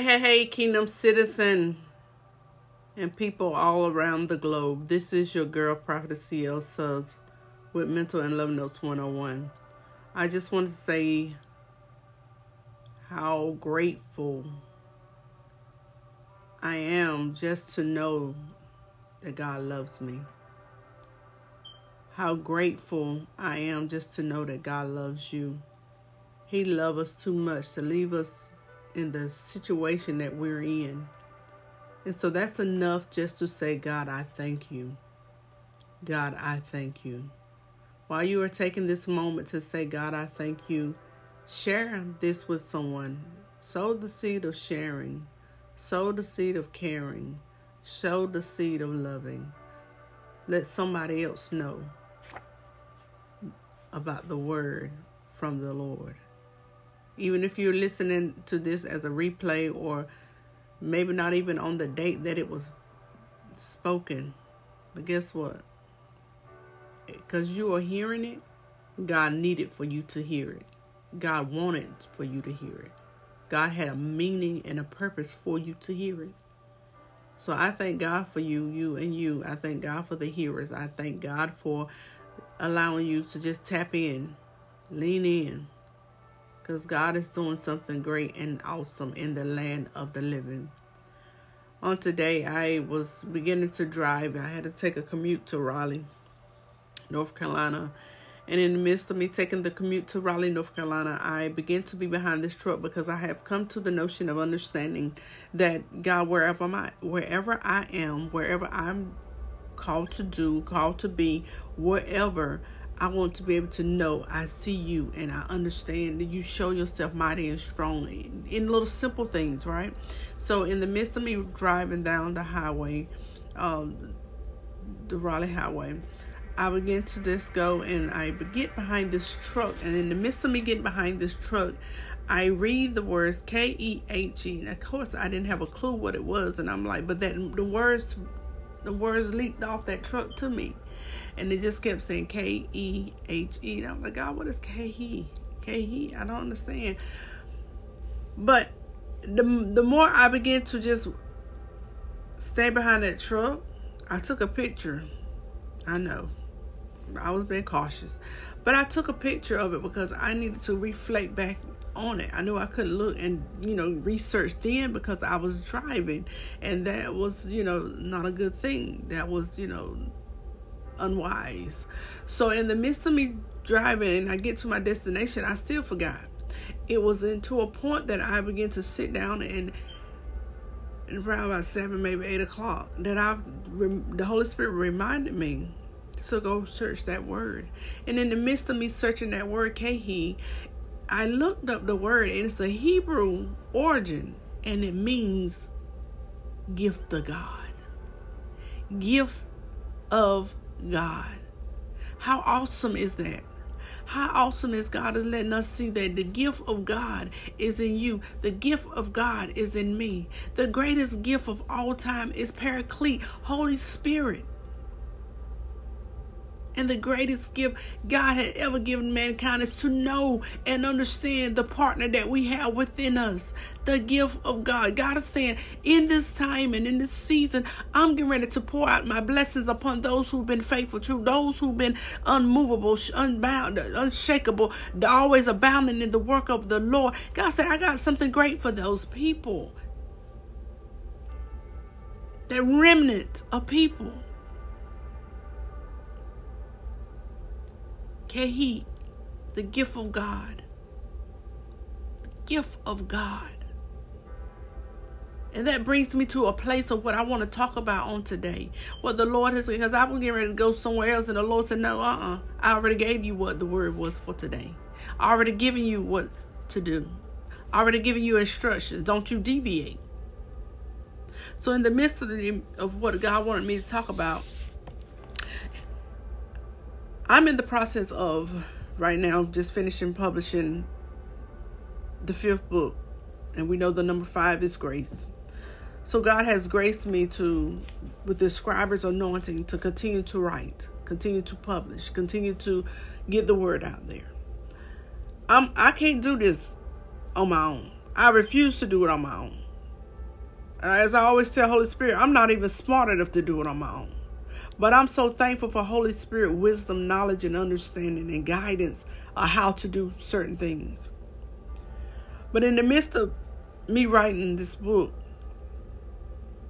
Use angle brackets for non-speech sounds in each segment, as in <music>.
Hey, hey, hey, Kingdom Citizen and people all around the globe. This is your girl, Prophetess CL Suggs, with Mental and Love Notes 101. I just want to say how grateful I am just to know that God loves me. How grateful I am just to know that God loves you. He loves us too much to leave us in the situation that we're in. And so that's enough just to say, God, I thank you. God, I thank you. While you are taking this moment to say, God, I thank you, share this with someone. Sow the seed of sharing, sow the seed of caring, sow the seed of loving. Let somebody else know about the word from the Lord. Even if you're listening to this as a replay or maybe not even on the date that it was spoken. But guess what? Because you are hearing it, God needed for you to hear it. God wanted for you to hear it. God had a meaning and a purpose for you to hear it. So I thank God for you, you and you. I thank God for the hearers. I thank God for allowing you to just tap in, lean in, because God is doing something great and awesome in the land of the living. On today, I was beginning to drive. I had to take a commute to Raleigh, North Carolina. And in the midst of me taking the commute to Raleigh, North Carolina, I began to be behind this truck because I have come to the notion of understanding that God, wherever I, wherever I am, wherever I'm called to do, called to be, wherever I want to be able to know I see you and I understand that you show yourself mighty and strong in, in little simple things, right? So, in the midst of me driving down the highway, um, the Raleigh Highway, I begin to just go and I get behind this truck. And in the midst of me getting behind this truck, I read the words K E H E. And of course, I didn't have a clue what it was. And I'm like, but that the words, the words leaped off that truck to me and it just kept saying K E H E. And I'm like, God, what is K E? K E? I don't understand. But the the more I began to just stay behind that truck, I took a picture. I know. I was being cautious. But I took a picture of it because I needed to reflect back on it. I knew I couldn't look and, you know, research then because I was driving and that was, you know, not a good thing. That was, you know, unwise. So in the midst of me driving and I get to my destination, I still forgot. It was into a point that I began to sit down and, around about seven, maybe eight o'clock, that I the Holy Spirit reminded me to go search that word. And in the midst of me searching that word, Kehi, I looked up the word and it's a Hebrew origin and it means gift of God. Gift of God. How awesome is that? How awesome is God is letting us see that the gift of God is in you. The gift of God is in me. The greatest gift of all time is Paraclete, Holy Spirit. And the greatest gift God had ever given mankind is to know and understand the partner that we have within us. The gift of God. God is saying, in this time and in this season, I'm getting ready to pour out my blessings upon those who've been faithful, to, those who've been unmovable, unbound, unshakable, always abounding in the work of the Lord. God said, I got something great for those people. That remnant of people Kehi, the gift of God. The gift of God. And that brings me to a place of what I want to talk about on today. What the Lord has, because I was getting ready to go somewhere else, and the Lord said, No, uh uh-uh. uh I already gave you what the word was for today. I already given you what to do. I already given you instructions. Don't you deviate. So, in the midst of, the, of what God wanted me to talk about, I'm in the process of right now just finishing publishing the fifth book, and we know the number five is grace. So God has graced me to, with the scriber's anointing, to continue to write, continue to publish, continue to get the word out there. I'm I can't do this on my own. I refuse to do it on my own. as I always tell Holy Spirit, I'm not even smart enough to do it on my own. But I'm so thankful for Holy Spirit wisdom, knowledge, and understanding and guidance on how to do certain things. But in the midst of me writing this book,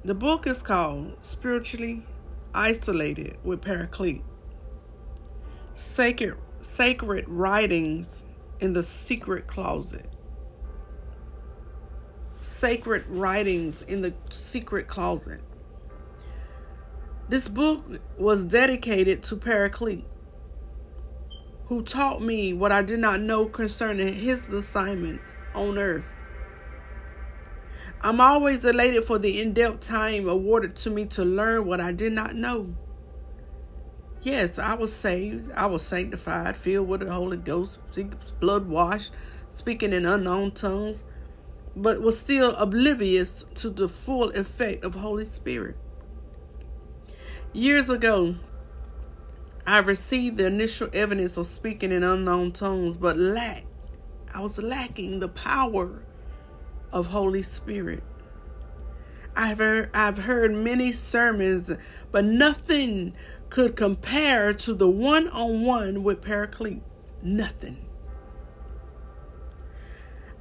the book is called Spiritually Isolated with Paraclete. Sacred Sacred Writings in the Secret Closet. Sacred Writings in the Secret Closet. This book was dedicated to Paraclete, who taught me what I did not know concerning his assignment on earth. I'm always elated for the in depth time awarded to me to learn what I did not know. Yes, I was saved. I was sanctified, filled with the Holy Ghost, blood washed, speaking in unknown tongues, but was still oblivious to the full effect of Holy Spirit. Years ago, I received the initial evidence of speaking in unknown tongues, but lack I was lacking the power of Holy Spirit. I've heard, I've heard many sermons, but nothing could compare to the one on one with Paraclete. Nothing.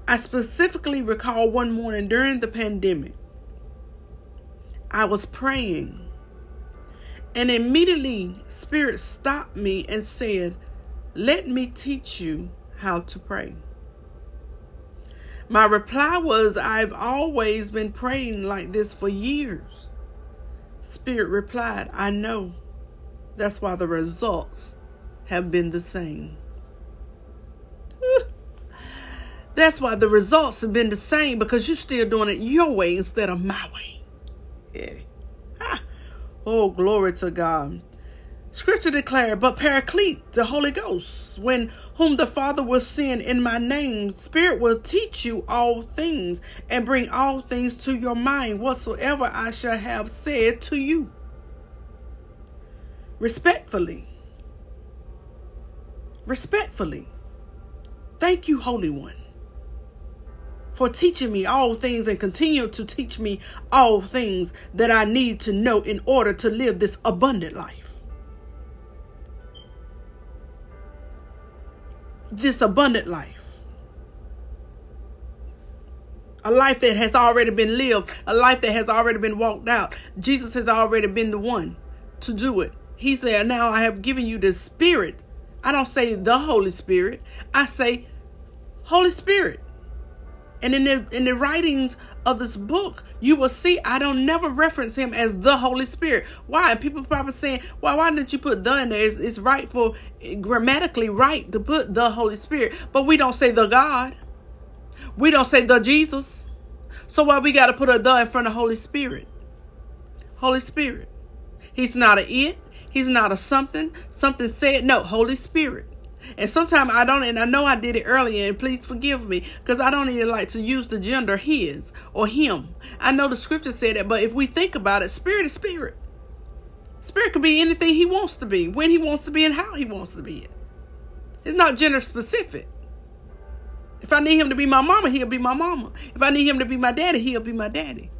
I specifically recall one morning during the pandemic, I was praying, and immediately Spirit stopped me and said, Let me teach you how to pray. My reply was, I've always been praying like this for years. Spirit replied, I know. That's why the results have been the same. <laughs> That's why the results have been the same because you're still doing it your way instead of my way. Yeah. Oh, glory to God. Scripture declared, but Paraclete, the Holy Ghost, when whom the Father will send in my name, Spirit will teach you all things and bring all things to your mind whatsoever I shall have said to you. Respectfully. Respectfully. Thank you, Holy One, for teaching me all things and continue to teach me all things that I need to know in order to live this abundant life. this abundant life. A life that has already been lived, a life that has already been walked out. Jesus has already been the one to do it. He said, Now I have given you the Spirit. I don't say the Holy Spirit, I say Holy Spirit. And in the in the writings of this book, you will see I don't never reference him as the Holy Spirit. Why? People probably saying, "Why? Why didn't you put the in there?" It's, it's right for grammatically right to put the Holy Spirit, but we don't say the God. We don't say the Jesus. So why we got to put a the in front of Holy Spirit? Holy Spirit. He's not a it. He's not a something. Something said. No, Holy Spirit. And sometimes I don't, and I know I did it earlier, and please forgive me, because I don't even like to use the gender his or him. I know the scripture said that, but if we think about it, spirit is spirit. Spirit can be anything he wants to be, when he wants to be, and how he wants to be it. It's not gender specific. If I need him to be my mama, he'll be my mama. If I need him to be my daddy, he'll be my daddy.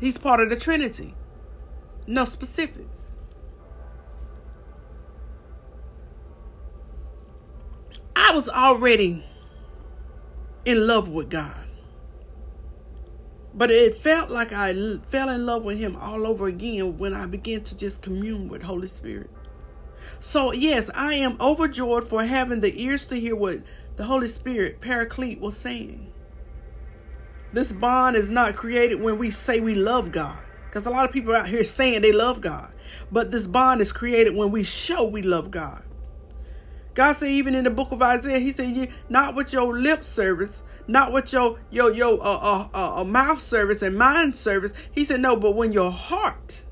He's part of the Trinity. No specifics. I was already in love with God. But it felt like I fell in love with him all over again when I began to just commune with Holy Spirit. So, yes, I am overjoyed for having the ears to hear what the Holy Spirit, Paraclete, was saying. This bond is not created when we say we love God. Because a lot of people out here saying they love God. But this bond is created when we show we love God. God said even in the book of Isaiah, He said, "Not with your lip service, not with your your your uh, uh, uh, uh, mouth service and mind service." He said, "No, but when your heart,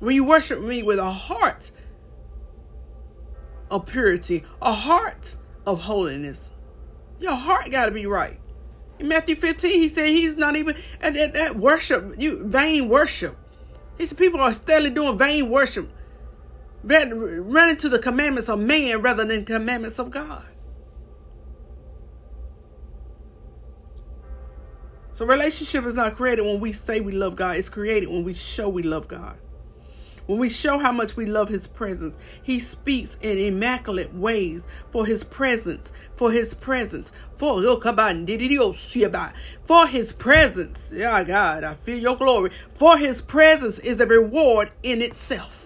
when you worship Me with a heart of purity, a heart of holiness, your heart got to be right." In Matthew 15, He said He's not even at that worship, you vain worship. He said people are steadily doing vain worship running into the commandments of man rather than commandments of God. So relationship is not created when we say we love God. It's created when we show we love God. When we show how much we love his presence, he speaks in immaculate ways for his presence, for his presence, for oh, oh, for his presence. Yeah, God, I feel your glory. For his presence is a reward in itself.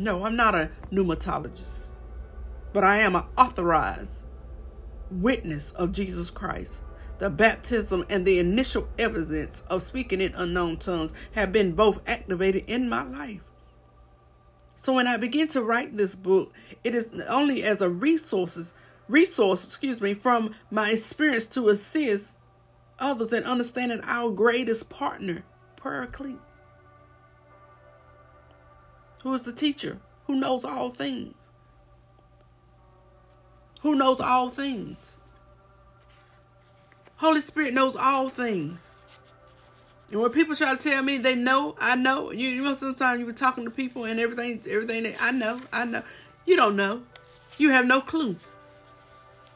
No, I'm not a pneumatologist, but I am an authorized witness of Jesus Christ. The baptism and the initial evidence of speaking in unknown tongues have been both activated in my life. So when I begin to write this book, it is only as a resources resource, excuse me, from my experience to assist others in understanding our greatest partner, Paraclete, who is the teacher, who knows all things who knows all things. Holy Spirit knows all things. And when people try to tell me they know, I know. You, you know, sometimes you were talking to people and everything, everything. That, I know, I know. You don't know. You have no clue.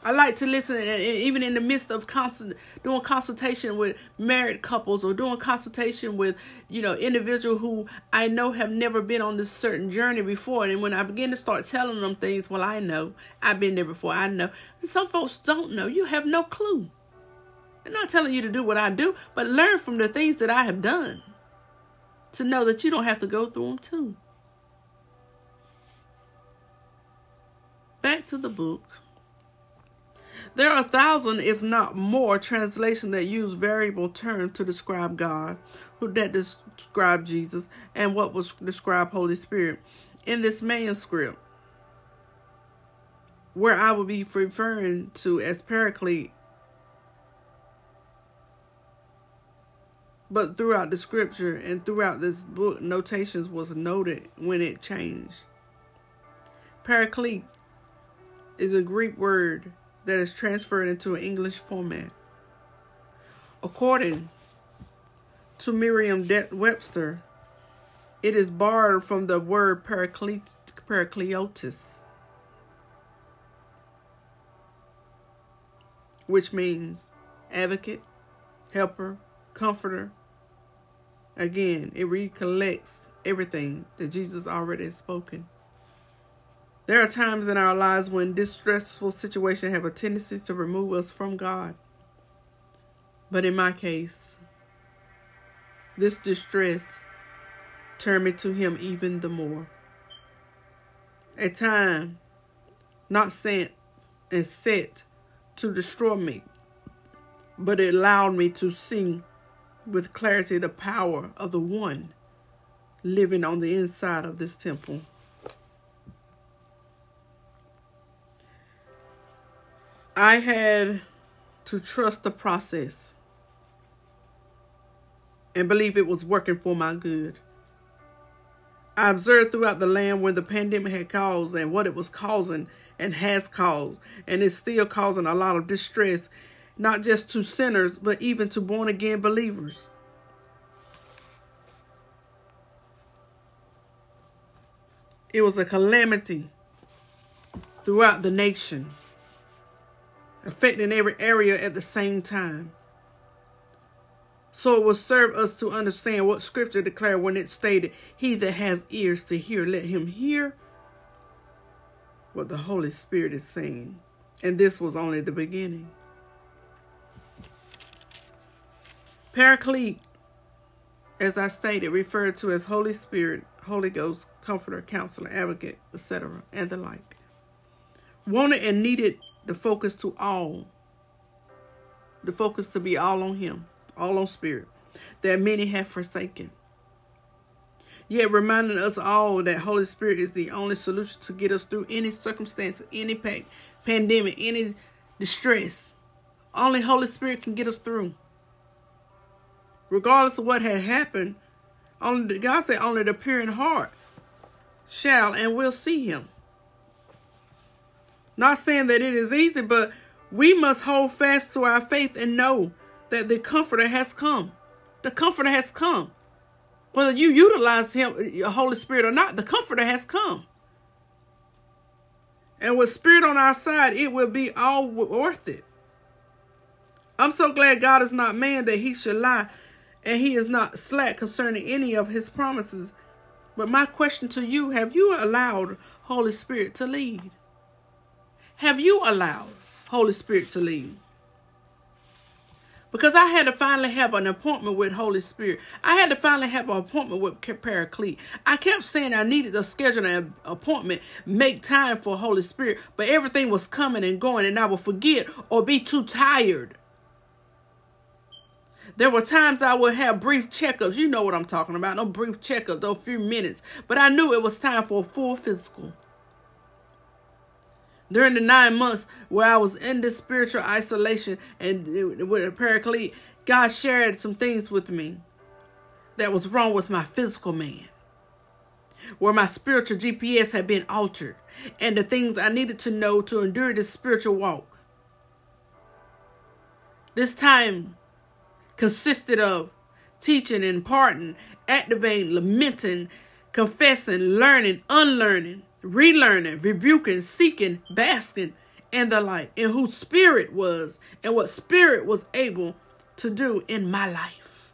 I like to listen, even in the midst of constant doing consultation with married couples or doing consultation with, you know, individual who I know have never been on this certain journey before. And when I begin to start telling them things, well, I know I've been there before. I know. And some folks don't know. You have no clue. I'm not telling you to do what I do, but learn from the things that I have done to know that you don't have to go through them too. Back to the book. There are a thousand, if not more, translations that use variable terms to describe God, who that describe Jesus, and what was describe Holy Spirit. In this manuscript, where I will be referring to as Paraclete, but throughout the scripture and throughout this book, notations was noted when it changed. Paraclete is a Greek word that is transferred into an English format. According to Merriam Webster, it is borrowed from the word parakletos, which means advocate, helper, comforter. Again, it recollects everything that Jesus already has spoken. There are times in our lives when distressful situations have a tendency to remove us from God. But in my case, this distress turned me to Him even the more. A time not sent and set to destroy me, but it allowed me to see with clarity the power of the one living on the inside of this temple. I had to trust the process and believe it was working for my good. I observed throughout the land where the pandemic had caused and what it was causing and has caused, and is still causing a lot of distress, not just to sinners, but even to born again believers. It was a calamity throughout the nation affecting every area at the same time. So it will serve us to understand what Scripture declared when it stated, He that has ears to hear, let him hear what the Holy Spirit is saying. And this was only the beginning. Paraclete, as I stated, referred to as Holy Spirit, Holy Ghost, Comforter, Counselor, Advocate, etc., and the like. Wanted and needed the focus to all. The focus to be all on Him, all on Spirit, that many have forsaken. Yet reminding us all that Holy Spirit is the only solution to get us through any circumstance, any pa- pandemic, any distress. Only Holy Spirit can get us through. Regardless of what had happened, only God said only the pure in heart shall and will see him. Not saying that it is easy, but we must hold fast to our faith and know that the Comforter has come. The Comforter has come. Whether you utilize Him, Holy Spirit or not, the Comforter has come. And with Spirit on our side, it will be all worth it. I'm so glad God is not man that he should lie, and he is not slack concerning any of his promises. But my question to you have you allowed Holy Spirit to lead? Have you allowed Holy Spirit to lead? Because I had to finally have an appointment with Holy Spirit. I had to finally have an appointment with Paraclete. I kept saying I needed to schedule an appointment, make time for Holy Spirit, but everything was coming and going, and I would forget or be too tired. There were times I would have brief checkups. You know what I'm talking about. No brief checkups, those few minutes. But I knew it was time for a full physical. During the nine months where I was in this spiritual isolation and with a paraclete, God shared some things with me that was wrong with my physical man, where my spiritual GPS had been altered, and the things I needed to know to endure this spiritual walk. This time consisted of teaching, imparting, activating, lamenting, confessing, learning, unlearning, relearning, rebuking, seeking, basking, and the like, and who spirit was and what spirit was able to do in my life.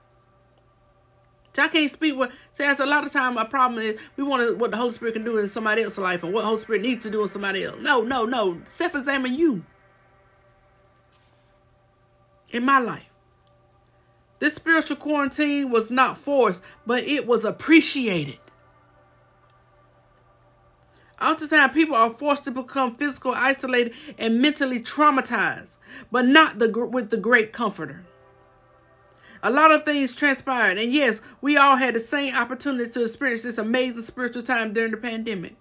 So I can't speak what see that's a lot of time my problem is we want what the Holy Spirit can do in somebody else's life and what Holy Spirit needs to do in somebody else. No, no, no. Self-examine you. In my life. This spiritual quarantine was not forced, but it was appreciated. Oftentimes, people are forced to become physically isolated and mentally traumatized, but not the, with the great comforter. A lot of things transpired, and yes, we all had the same opportunity to experience this amazing spiritual time during the pandemic.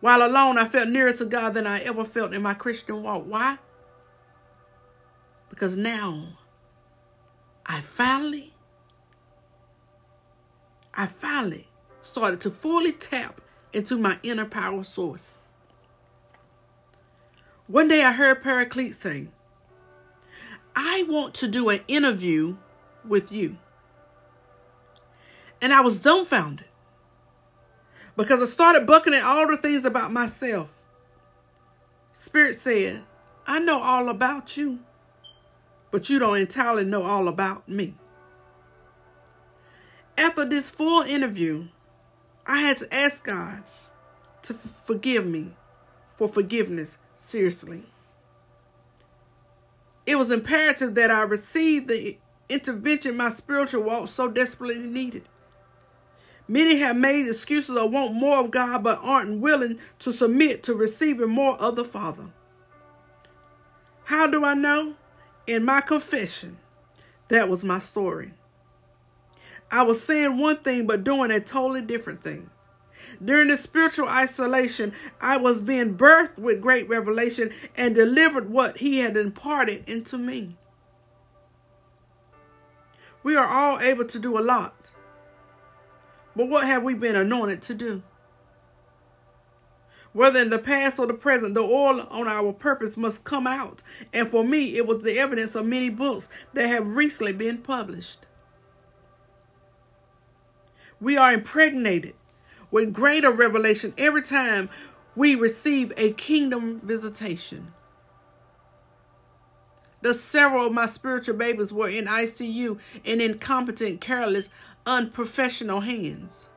While alone, I felt nearer to God than I ever felt in my Christian walk. Why? Because now I finally, I finally started to fully tap into my inner power source. One day I heard Paraclete say, I want to do an interview with you. And I was dumbfounded because I started bucketing all the things about myself. Spirit said, I know all about you but you don't entirely know all about me. After this full interview, I had to ask God to forgive me for forgiveness seriously. It was imperative that I receive the intervention my spiritual walk so desperately needed. Many have made excuses or want more of God but aren't willing to submit to receiving more of the Father. How do I know? in my confession, that was my story. I was saying one thing but doing a totally different thing. During the spiritual isolation, I was being birthed with great revelation and delivered what He had imparted into me. We are all able to do a lot, but what have we been anointed to do? Whether in the past or the present, the oil on our purpose must come out. And for me, it was the evidence of many books that have recently been published. We are impregnated with greater revelation every time we receive a kingdom visitation. The several of my spiritual babies were in ICU in incompetent, careless, unprofessional hands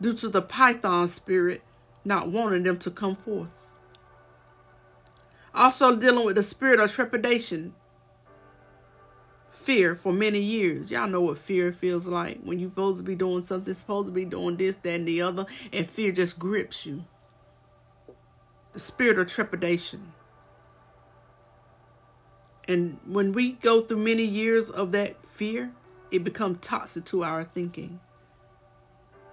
due to the python spirit not wanting them to come forth. Also, dealing with the spirit of trepidation, fear for many years. Y'all know what fear feels like when you're supposed to be doing something, supposed to be doing this, that, and the other, and fear just grips you. The spirit of trepidation. And when we go through many years of that fear, it becomes toxic to our thinking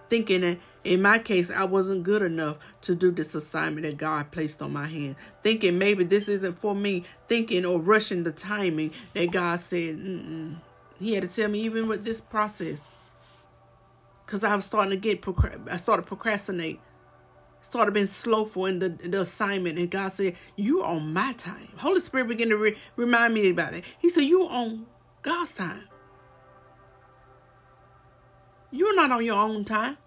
thinking that in my case I wasn't good enough to do this assignment that God placed on my hand, thinking maybe this isn't for me, thinking or rushing the timing that God said. Mm-mm. He had to tell me even with this process, because I was starting to get, I started procrastinate, started being slowful in the, the assignment, and God said, "You on my time." Holy Spirit began to re- remind me about it. He said, "You on God's time." You're not on your own time.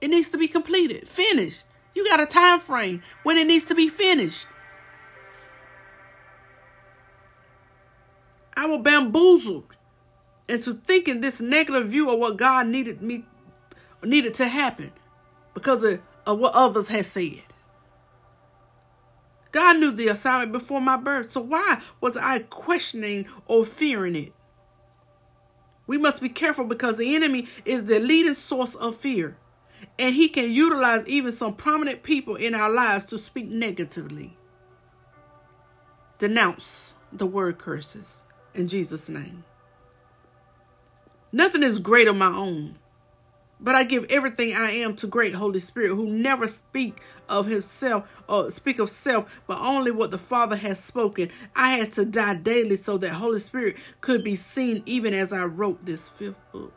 It needs to be completed, finished. You got a time frame when it needs to be finished. I was bamboozled into thinking this negative view of what God needed me needed to happen because of, of what others had said. God knew the assignment before my birth, so why was I questioning or fearing it? We must be careful because the enemy is the leading source of fear, and he can utilize even some prominent people in our lives to speak negatively. Denounce the word curses in Jesus' name. Nothing is great of my own, but I give everything I am to great Holy Spirit, who never speak of himself or speak of self, but only what the Father has spoken. I had to die daily so that Holy Spirit could be seen even as I wrote this fifth book.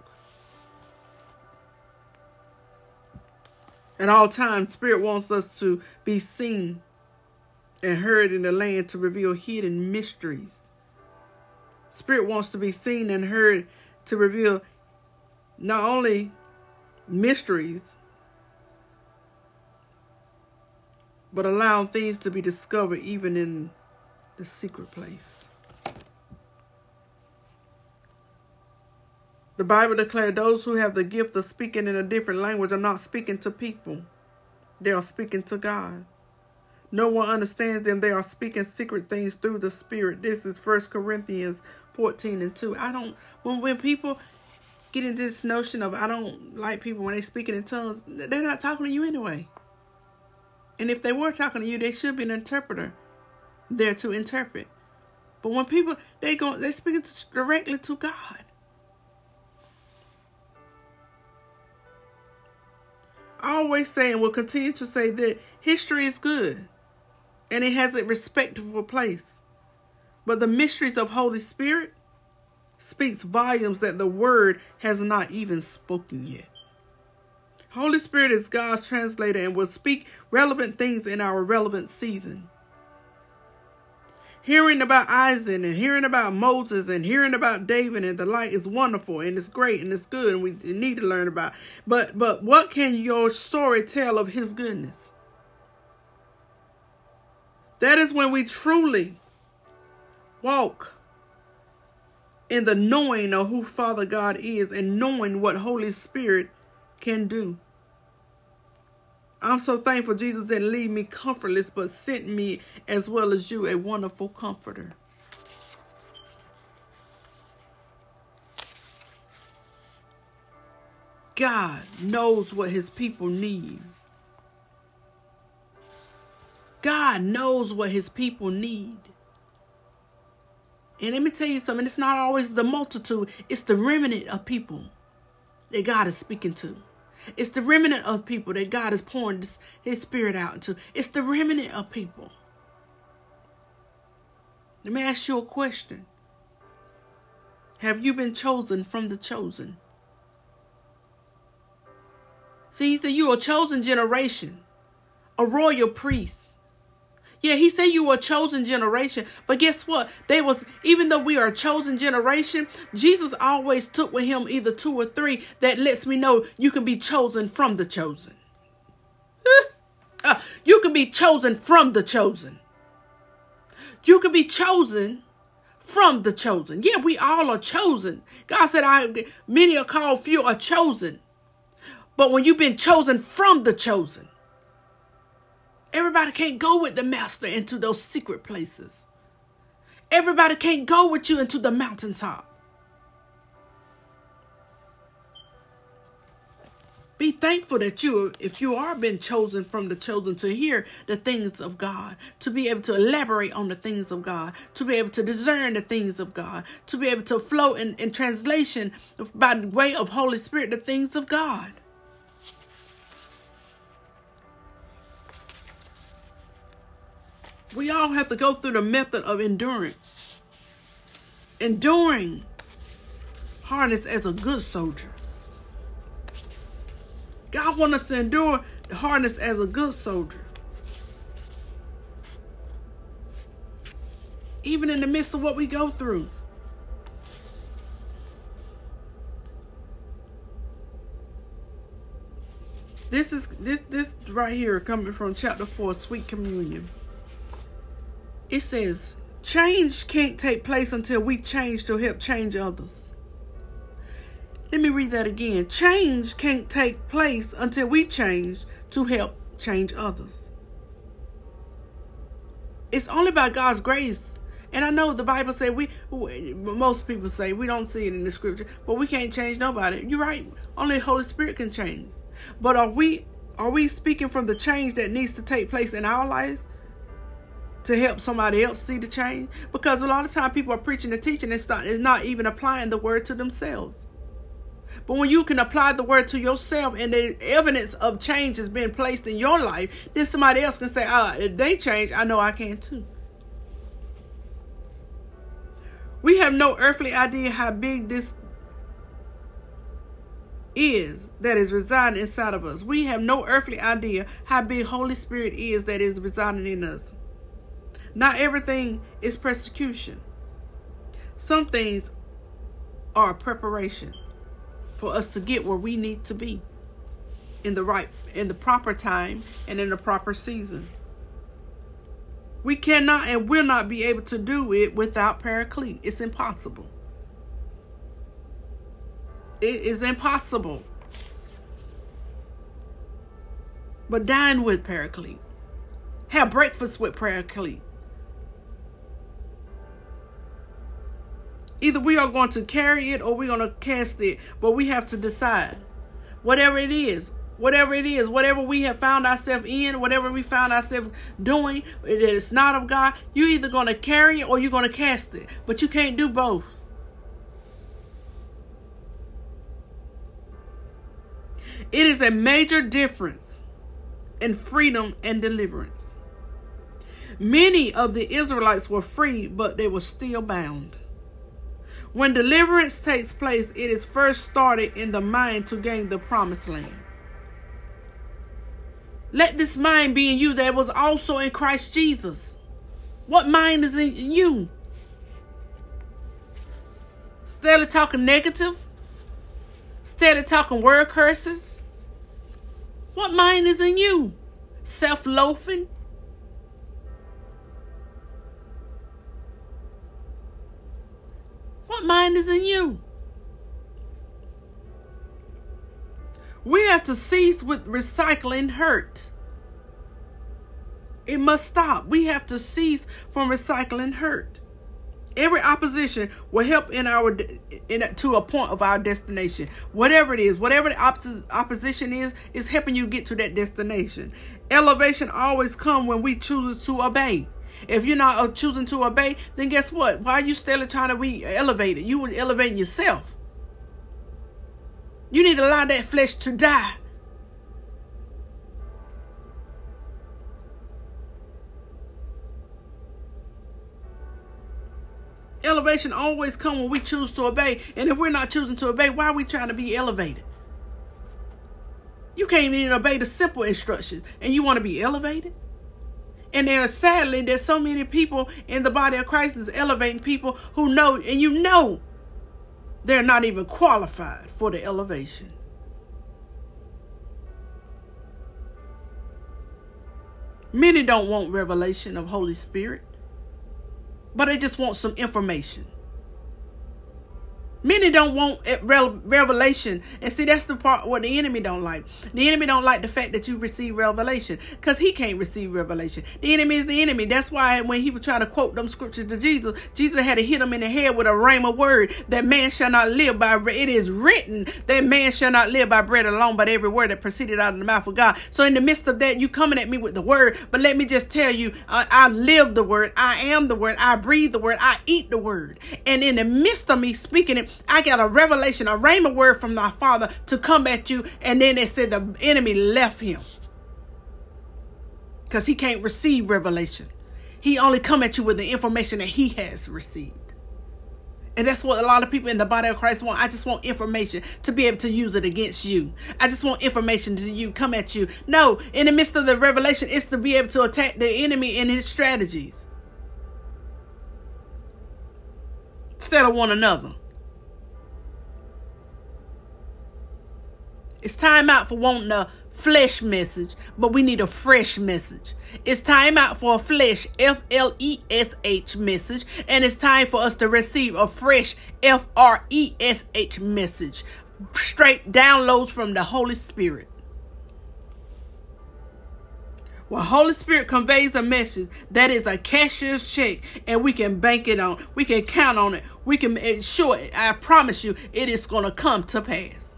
At all times, Spirit wants us to be seen and heard in the land to reveal hidden mysteries. Spirit wants to be seen and heard to reveal not only mysteries, but allowing things to be discovered even in the secret place. The Bible declares those who have the gift of speaking in a different language are not speaking to people, they are speaking to God. No one understands them. They are speaking secret things through the Spirit. This is First Corinthians 14 and 2. I don't, when, when people get into this notion of I don't like people when they speaking in tongues, they're not talking to you anyway. And if they were talking to you, they should be an interpreter there to interpret. But when people they go they speaking directly to God. Always say and will continue to say that history is good and it has a respectable place. But the mysteries of Holy Spirit speaks volumes that the word has not even spoken yet. Holy Spirit is God's translator and will speak relevant things in our relevant season. Hearing about Isaac and hearing about Moses and hearing about David and the light is wonderful and it's great and it's good and we need to learn about. But but what can your story tell of his goodness? That is when we truly walk in the knowing of who Father God is and knowing what Holy Spirit can do. I'm so thankful Jesus didn't leave me comfortless, but sent me as well as you a wonderful comforter. God knows what his people need. God knows what his people need. And let me tell you something, it's not always the multitude, it's the remnant of people that God is speaking to. It's the remnant of people that God is pouring his spirit out into. It's the remnant of people. Let me ask you a question. Have you been chosen from the chosen? See, he said you're a chosen generation, a royal priest, yeah, he said you were a chosen generation, but guess what? They was even though we are a chosen generation, Jesus always took with him either two or three that lets me know you can be chosen from the chosen. <laughs> uh, you can be chosen from the chosen. You can be chosen from the chosen. Yeah, we all are chosen. God said, "I many are called, few are chosen." But when you've been chosen from the chosen, Everybody can't go with the master into those secret places. Everybody can't go with you into the mountaintop. Be thankful that you, if you are been chosen from the chosen to hear the things of God, to be able to elaborate on the things of God, to be able to discern the things of God, to be able to flow in, in translation by the way of Holy Spirit the things of God. We all have to go through the method of endurance. Enduring harness as a good soldier. God wants us to endure the harness as a good soldier. Even in the midst of what we go through. This is this this right here coming from chapter 4 sweet communion it says, Change can't take place until we change to help change others. Let me read that again. Change can't take place until we change to help change others. It's only by God's grace. And I know the Bible said we, most people say we don't see it in the scripture, but we can't change nobody. You're right. Only Holy Spirit can change. But are we are we speaking from the change that needs to take place in our lives to help somebody else see the change? Because a lot of time people are preaching and teaching and not, is not even applying the word to themselves. But when you can apply the word to yourself and the evidence of change has been placed in your life, then somebody else can say, ah, if they change, I know I can too. We have no earthly idea how big this is that is residing inside of us. We have no earthly idea how big Holy Spirit is that is residing in us. Not everything is persecution. Some things are preparation for us to get where we need to be in the right in the proper time and in the proper season. We cannot and will not be able to do it without paraclete. It's impossible. It is impossible. But dine with Paraclete. Have breakfast with Paraclete. Either we are going to carry it or we're going to cast it, but we have to decide. Whatever it is, whatever it is, whatever we have found ourselves in, whatever we found ourselves doing, it is not of God, you're either going to carry it or you're going to cast it. But you can't do both. It is a major difference in freedom and deliverance. Many of the Israelites were free, but they were still bound. When deliverance takes place, it is first started in the mind to gain the promised land. Let this mind be in you that was also in Christ Jesus. What mind is in you? Instead of talking negative, instead of talking word curses, what mind is in you? Self loafing? What mind is in you? We have to cease with recycling hurt. It must stop. We have to cease from recycling hurt. Every opposition will help in our in to a point of our destination. Whatever it is, whatever the op- opposition is, is helping you get to that destination. Elevation always come when we choose to obey. If you're not uh, choosing to obey, then guess what? Why are you still trying to be elevated? You would elevate yourself. You need to allow that flesh to die Elevation always come when we choose to obey. And if we're not choosing to obey, why are we trying to be elevated? You can't even obey the simple instructions and you want to be elevated? And there sadly there's so many people in the body of Christ is elevating people who know and you know they're not even qualified for the elevation. Many don't want revelation of Holy Spirit but they just want some information. Many don't want eh, revelation, and see that's the part what the enemy don't like. The enemy don't like the fact that you receive revelation, because he can't receive revelation. The enemy is the enemy. That's why when he was trying to quote them scriptures to Jesus, Jesus had to hit him in the head with a rhema word that man shall not live by. It is written that man shall not live by bread alone, but every word that proceeded out of the mouth of God. So in the midst of that, you coming at me with the word, but let me just tell you, I, I live the word. I am the word. I breathe the word. I eat the word. And in the midst of me speaking it I got a revelation, a rhema word from my father to come at you. And then it said the enemy left him. Because he can't receive revelation. He only come at you with the information that he has received. And that's what a lot of people in the body of Christ want. I just want information to be able to use it against you. I just want information to you come at you. No, in the midst of the revelation, it's to be able to attack the enemy and his strategies. Instead of one another. It's time out for wanting a flesh message, but we need a fresh message. It's time out for a flesh, F L E S H message, and it's time for us to receive a fresh, F R E S H message. Straight downloads from the Holy Spirit. Well, Holy Spirit conveys a message that is a cashier's check and we can bank it on. We can count on it. We can ensure it. I promise you, it is going to come to pass.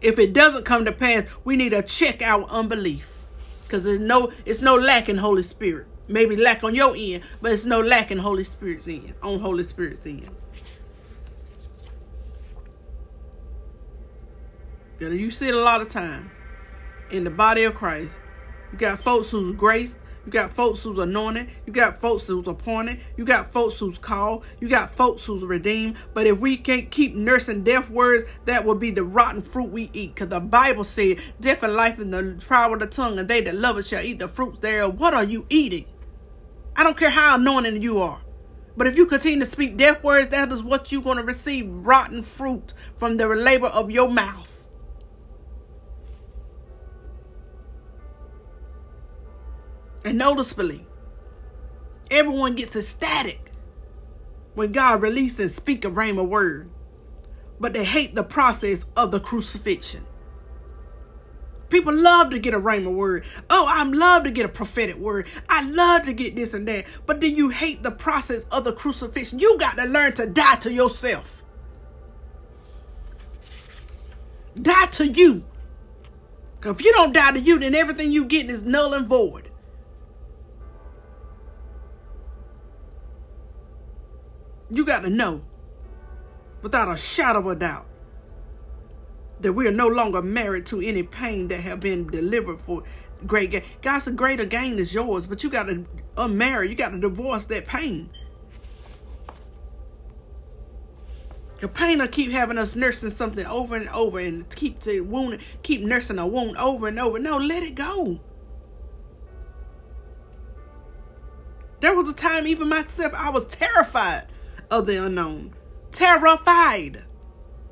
If it doesn't come to pass, we need to check our unbelief. Because there's no it's no lack in Holy Spirit. Maybe lack on your end, but it's no lack in Holy Spirit's end. On Holy Spirit's end. You see it a lot of time in the body of Christ. You got folks who's graced. You got folks who's anointed. You got folks who's appointed. You got folks who's called. You got folks who's redeemed. But if we can't keep nursing death words, that will be the rotten fruit we eat. Because the Bible said, death and life in the power of the tongue, and they that love it shall eat the fruits thereof. What are you eating? I don't care how anointed you are. But if you continue to speak death words, that is what you're going to receive rotten fruit from the labor of your mouth. And noticeably, everyone gets ecstatic when God releases and speak a rhema word. But they hate the process of the crucifixion. People love to get a rhema word. Oh, I love to get a prophetic word. I love to get this and that. But then you hate the process of the crucifixion. You got to learn to die to yourself. Die to you. If you don't die to you, then everything you get is null and void. You got to know without a shadow of a doubt that we are no longer married to any pain that have been delivered for great gain. A greater gain is yours, but you got to unmarry. You got to divorce that pain. The pain will keep having us nursing something over and over and keep the wound, keep nursing a wound over and over. No, let it go. There was a time, even myself, I was terrified of the unknown. Terrified.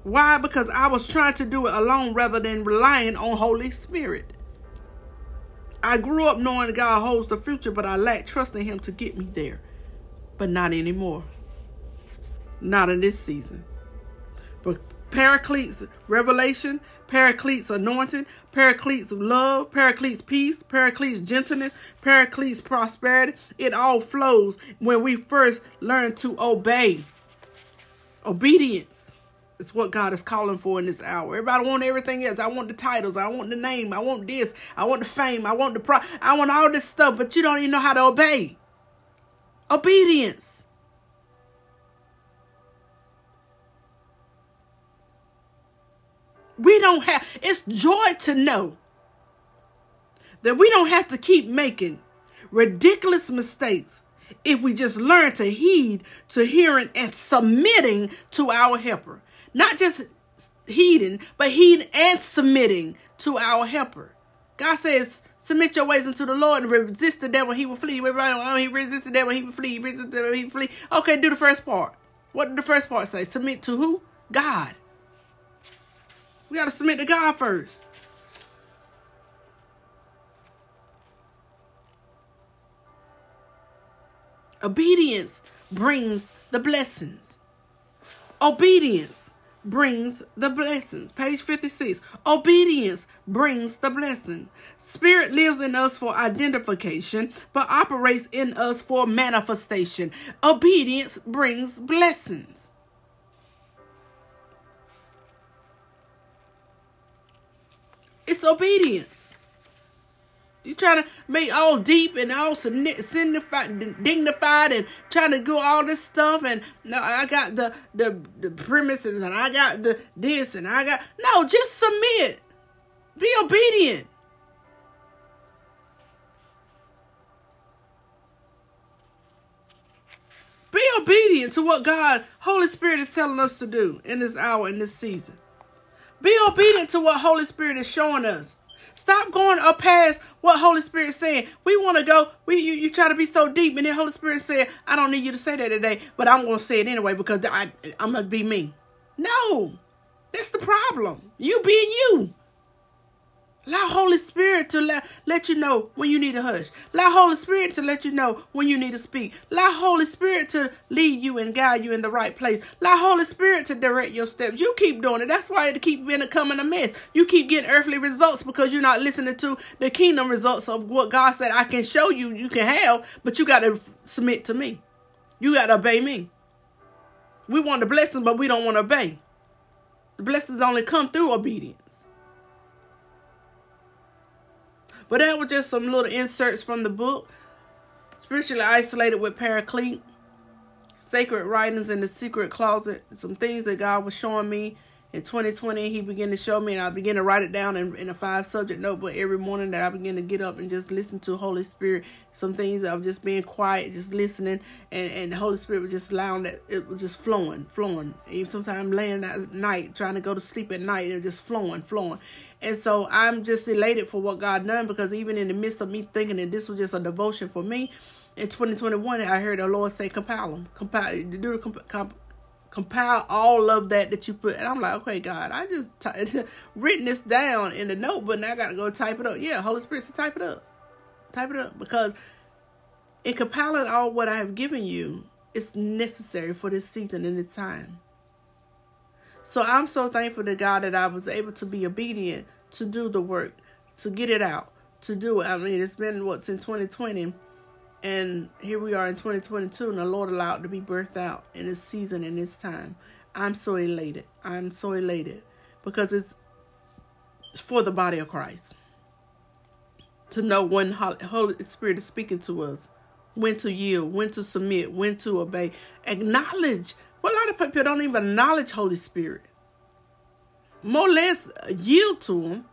Why? Because I was trying to do it alone rather than relying on Holy Spirit. I grew up knowing God holds the future, but I lacked trust in Him to get me there. But not anymore. Not in this season. But Paraclete's revelation, Paraclete's anointing, Paraclete's love, Paraclete's peace, Paraclete's gentleness, Paraclete's prosperity. It all flows when we first learn to obey. Obedience is what God is calling for in this hour. Everybody want everything else. I want the titles. I want the name. I want this. I want the fame. I want the pro. I want all this stuff, but you don't even know how to obey. Obedience. We don't have, it's joy to know that we don't have to keep making ridiculous mistakes if we just learn to heed to hearing and submitting to our helper. Not just heeding, but heed and submitting to our helper. God says, submit your ways unto the Lord and resist the devil, he will flee. He resist the devil, he will flee. He Resist the devil, he will flee. Okay, do the first part. What did the first part say? Submit to who? God. We got to submit to God first. Obedience brings the blessings. Obedience brings the blessings. Page 56. Obedience brings the blessing. Spirit lives in us for identification, but operates in us for manifestation. Obedience brings blessings. It's obedience. You trying to make all deep and all signified, dignified, and trying to do all this stuff. And no, I got the the the premises, and I got the this, and I got no. Just submit. Be obedient. Be obedient to what God, Holy Spirit, is telling us to do in this hour, in this season. Be obedient to what Holy Spirit is showing us. Stop going up past what Holy Spirit saying. We want to go. We you, you try to be so deep, and then Holy Spirit said, "I don't need you to say that today, but I'm going to say it anyway because I I'm gonna be me." No, that's the problem. You being you. Allow Holy Spirit to let, let you know when you need a hush. Allow Holy Spirit to let you know when you need to speak. Allow Holy Spirit to lead you and guide you in the right place. Allow Holy Spirit to direct your steps. You keep doing it. That's why it keep becoming a mess. You keep getting earthly results because you're not listening to the kingdom results of what God said I can show you you can have, but you got to submit to me. You got to obey me. We want the blessing, but we don't want to obey. The blessings only come through obedience. But that was just some little inserts from the book. Spiritually isolated with Paraclete, sacred writings in the secret closet, some things that God was showing me in 2020. He began to show me, and I began to write it down in, in a five subject notebook every morning that I began to get up and just listen to Holy Spirit. Some things of just being quiet, just listening, and, and the Holy Spirit was just allowing that it was just flowing, flowing. Even sometimes laying at night, trying to go to sleep at night, and just flowing, flowing. And so I'm just elated for what God done because even in the midst of me thinking that this was just a devotion for me, in 2021 I heard the Lord say compile them, compile, do the comp, comp, compile all of that that you put. And I'm like, okay, God, I just t- <laughs> written this down in the notebook, Now I got to go type it up. Yeah, Holy Spirit to type it up, type it up because in compiling all what I have given you, it's necessary for this season and this time. So I'm so thankful to God that I was able to be obedient to do the work, to get it out, to do it. I mean, it's been what since 2020, and here we are in 2022, and the Lord allowed to be birthed out in this season in this time. I'm so elated. I'm so elated because it's, it's for the body of Christ to know when Holy Spirit is speaking to us, when to yield, when to submit, when to obey. Acknowledge well, a lot of people don't even acknowledge Holy Spirit. More or less yield to Him.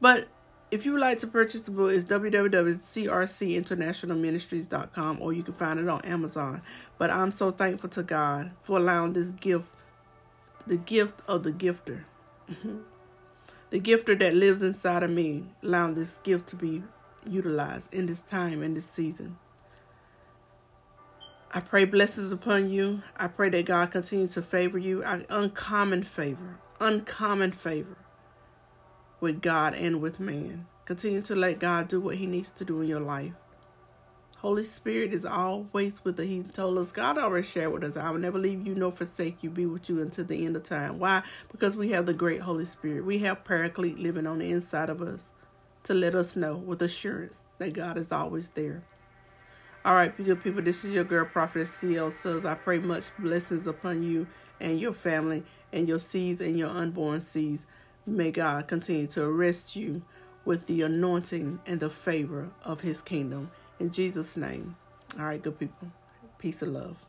But if you would like to purchase the book, it's www.crcinternationalministries.com or you can find it on Amazon. But I'm so thankful to God for allowing this gift, the gift of the gifter, mm-hmm. the gifter that lives inside of me, allowing this gift to be utilized in this time, in this season. I pray blessings upon you. I pray that God continue to favor you. Uncommon favor, uncommon favor with God and with man. Continue to let God do what He needs to do in your life. Holy Spirit is always with us. He told us, God already shared with us, I will never leave you nor forsake you, be with you until the end of time. Why? Because we have the great Holy Spirit. We have Paraclete living on the inside of us to let us know with assurance that God is always there. All right, good people, this is your girl, Prophetess CL Says. I pray much blessings upon you and your family and your seeds and your unborn seeds. May God continue to arrest you with the anointing and the favor of his kingdom. In Jesus' name. All right, good people. Peace and love.